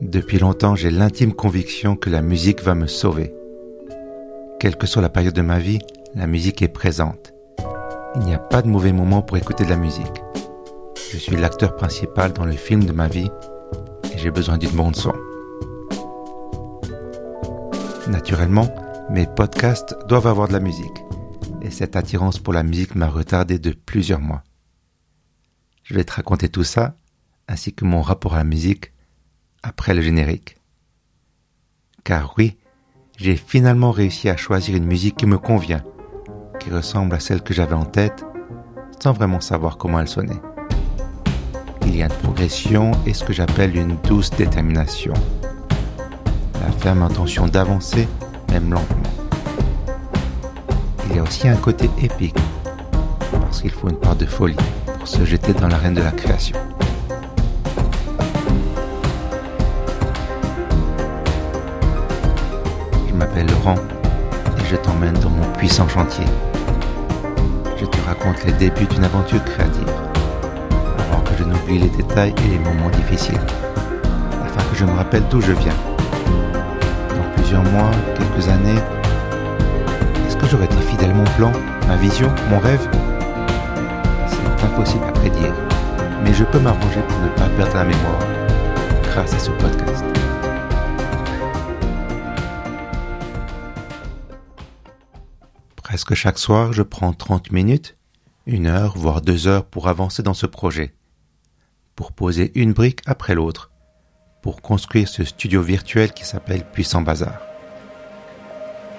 Depuis longtemps, j'ai l'intime conviction que la musique va me sauver. Quelle que soit la période de ma vie, la musique est présente. Il n'y a pas de mauvais moment pour écouter de la musique. Je suis l'acteur principal dans le film de ma vie et j'ai besoin d'une bande son. Naturellement, mes podcasts doivent avoir de la musique et cette attirance pour la musique m'a retardé de plusieurs mois. Je vais te raconter tout ça ainsi que mon rapport à la musique après le générique. Car oui, j'ai finalement réussi à choisir une musique qui me convient, qui ressemble à celle que j'avais en tête, sans vraiment savoir comment elle sonnait. Il y a une progression et ce que j'appelle une douce détermination. La ferme intention d'avancer, même lentement. Il y a aussi un côté épique, parce qu'il faut une part de folie pour se jeter dans l'arène de la création. m'appelle Laurent et je t'emmène dans mon puissant chantier. Je te raconte les débuts d'une aventure créative, avant que je n'oublie les détails et les moments difficiles, afin que je me rappelle d'où je viens. Dans plusieurs mois, quelques années, j'aurais été fidèle à mon plan, ma vision, mon rêve C'est impossible à prédire, mais je peux m'arranger pour ne pas perdre la mémoire grâce à ce podcast. Presque chaque soir, je prends 30 minutes, une heure, voire deux heures pour avancer dans ce projet, pour poser une brique après l'autre, pour construire ce studio virtuel qui s'appelle Puissant Bazar.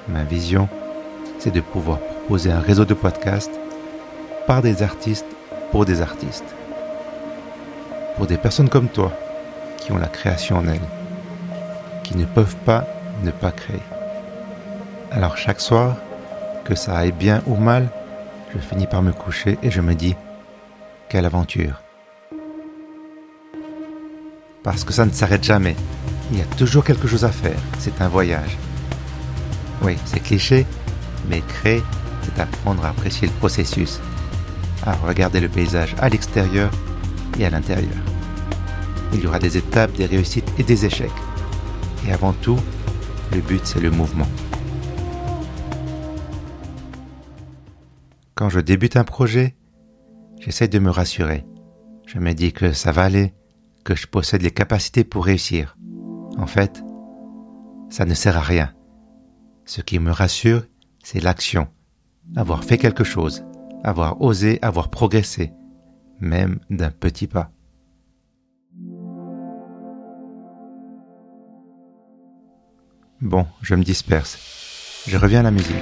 Ma vision, c'est de pouvoir proposer un réseau de podcasts par des artistes pour des artistes. Pour des personnes comme toi, qui ont la création en elles, qui ne peuvent pas ne pas créer. Alors chaque soir, que ça aille bien ou mal, je finis par me coucher et je me dis, quelle aventure. Parce que ça ne s'arrête jamais. Il y a toujours quelque chose à faire. C'est un voyage. Oui, c'est cliché, mais créer, c'est apprendre à apprécier le processus, à regarder le paysage à l'extérieur et à l'intérieur. Il y aura des étapes, des réussites et des échecs. Et avant tout, le but, c'est le mouvement. Quand je débute un projet, j'essaie de me rassurer. Je me dis que ça va aller, que je possède les capacités pour réussir. En fait, ça ne sert à rien. Ce qui me rassure, c'est l'action. Avoir fait quelque chose, avoir osé, avoir progressé, même d'un petit pas. Bon, je me disperse. Je reviens à la musique.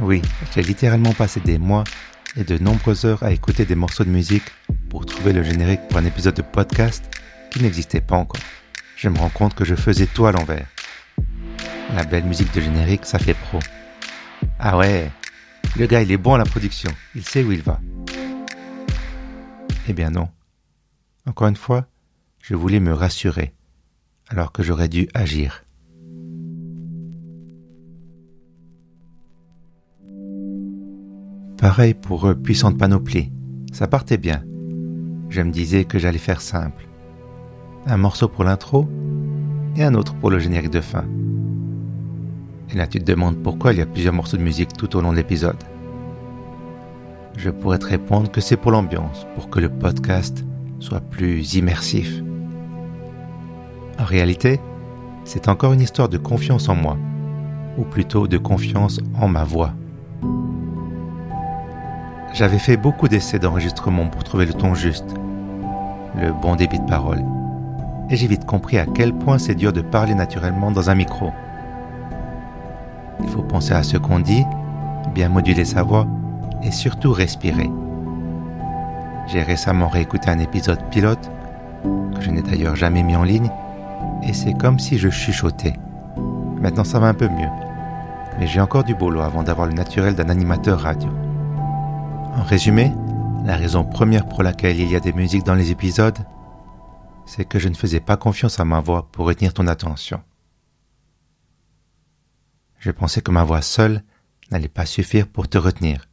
Oui, j'ai littéralement passé des mois et de nombreuses heures à écouter des morceaux de musique pour trouver le générique pour un épisode de podcast qui n'existait pas encore. Je me rends compte que je faisais tout à l'envers. La belle musique de générique, ça fait pro. Ah ouais, le gars il est bon à la production, il sait où il va. Eh bien non. Encore une fois, je voulais me rassurer, alors que j'aurais dû agir. Pareil pour eux, puissante panoplie. Ça partait bien. Je me disais que j'allais faire simple. Un morceau pour l'intro et un autre pour le générique de fin. Et là tu te demandes pourquoi il y a plusieurs morceaux de musique tout au long de l'épisode. Je pourrais te répondre que c'est pour l'ambiance, pour que le podcast soit plus immersif. En réalité, c'est encore une histoire de confiance en moi, ou plutôt de confiance en ma voix. J'avais fait beaucoup d'essais d'enregistrement pour trouver le ton juste, le bon débit de parole. Et j'ai vite compris à quel point c'est dur de parler naturellement dans un micro. Il faut penser à ce qu'on dit, bien moduler sa voix et surtout respirer. J'ai récemment réécouté un épisode pilote, que je n'ai d'ailleurs jamais mis en ligne, et c'est comme si je chuchotais. Maintenant ça va un peu mieux, mais j'ai encore du boulot avant d'avoir le naturel d'un animateur radio. En résumé, la raison première pour laquelle il y a des musiques dans les épisodes, c'est que je ne faisais pas confiance à ma voix pour retenir ton attention. Je pensais que ma voix seule n'allait pas suffire pour te retenir.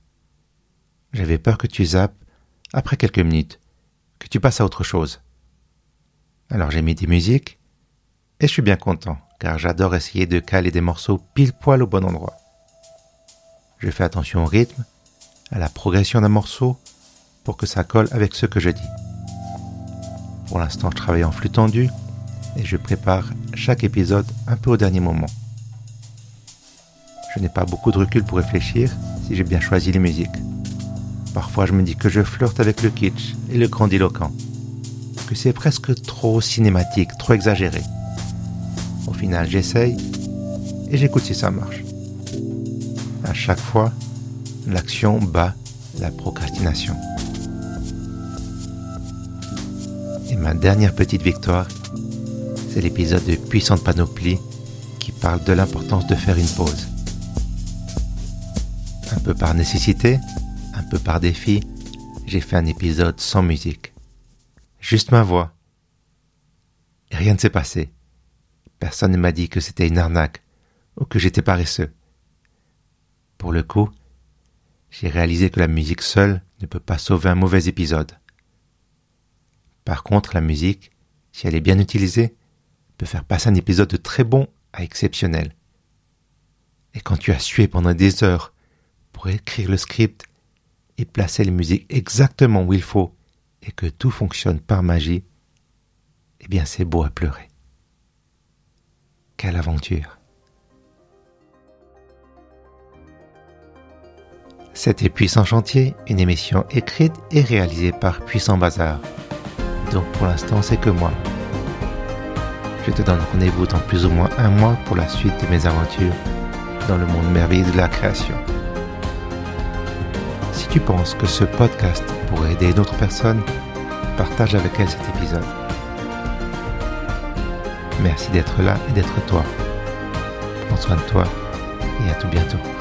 J'avais peur que tu zappes après quelques minutes, que tu passes à autre chose. Alors j'ai mis des musiques et je suis bien content car j'adore essayer de caler des morceaux pile poil au bon endroit. Je fais attention au rythme, à la progression d'un morceau pour que ça colle avec ce que je dis. Pour l'instant, je travaille en flux tendu et je prépare chaque épisode un peu au dernier moment. Je n'ai pas beaucoup de recul pour réfléchir si j'ai bien choisi les musiques. Parfois, je me dis que je flirte avec le kitsch et le grandiloquent, que c'est presque trop cinématique, trop exagéré. Au final, j'essaye et j'écoute si ça marche. À chaque fois, l'action bat la procrastination. Et ma dernière petite victoire, c'est l'épisode de Puissante Panoplie qui parle de l'importance de faire une pause. Un peu par nécessité, un peu par défi, j'ai fait un épisode sans musique. Juste ma voix. Rien ne s'est passé. Personne ne m'a dit que c'était une arnaque ou que j'étais paresseux. Pour le coup, j'ai réalisé que la musique seule ne peut pas sauver un mauvais épisode. Par contre, la musique, si elle est bien utilisée, peut faire passer un épisode de très bon à exceptionnel. Et quand tu as sué pendant des heures pour écrire le script et placer les musiques exactement où il faut et que tout fonctionne par magie, eh bien c'est beau à pleurer. Quelle aventure. C'était Puissant Chantier, une émission écrite et réalisée par Puissant Bazar. Donc pour l'instant, c'est que moi. Je te donne rendez-vous dans plus ou moins un mois pour la suite de mes aventures dans le monde merveilleux de la création. Tu penses que ce podcast pourrait aider une autre personne, partage avec elle cet épisode. Merci d'être là et d'être toi. Prends soin de toi et à tout bientôt.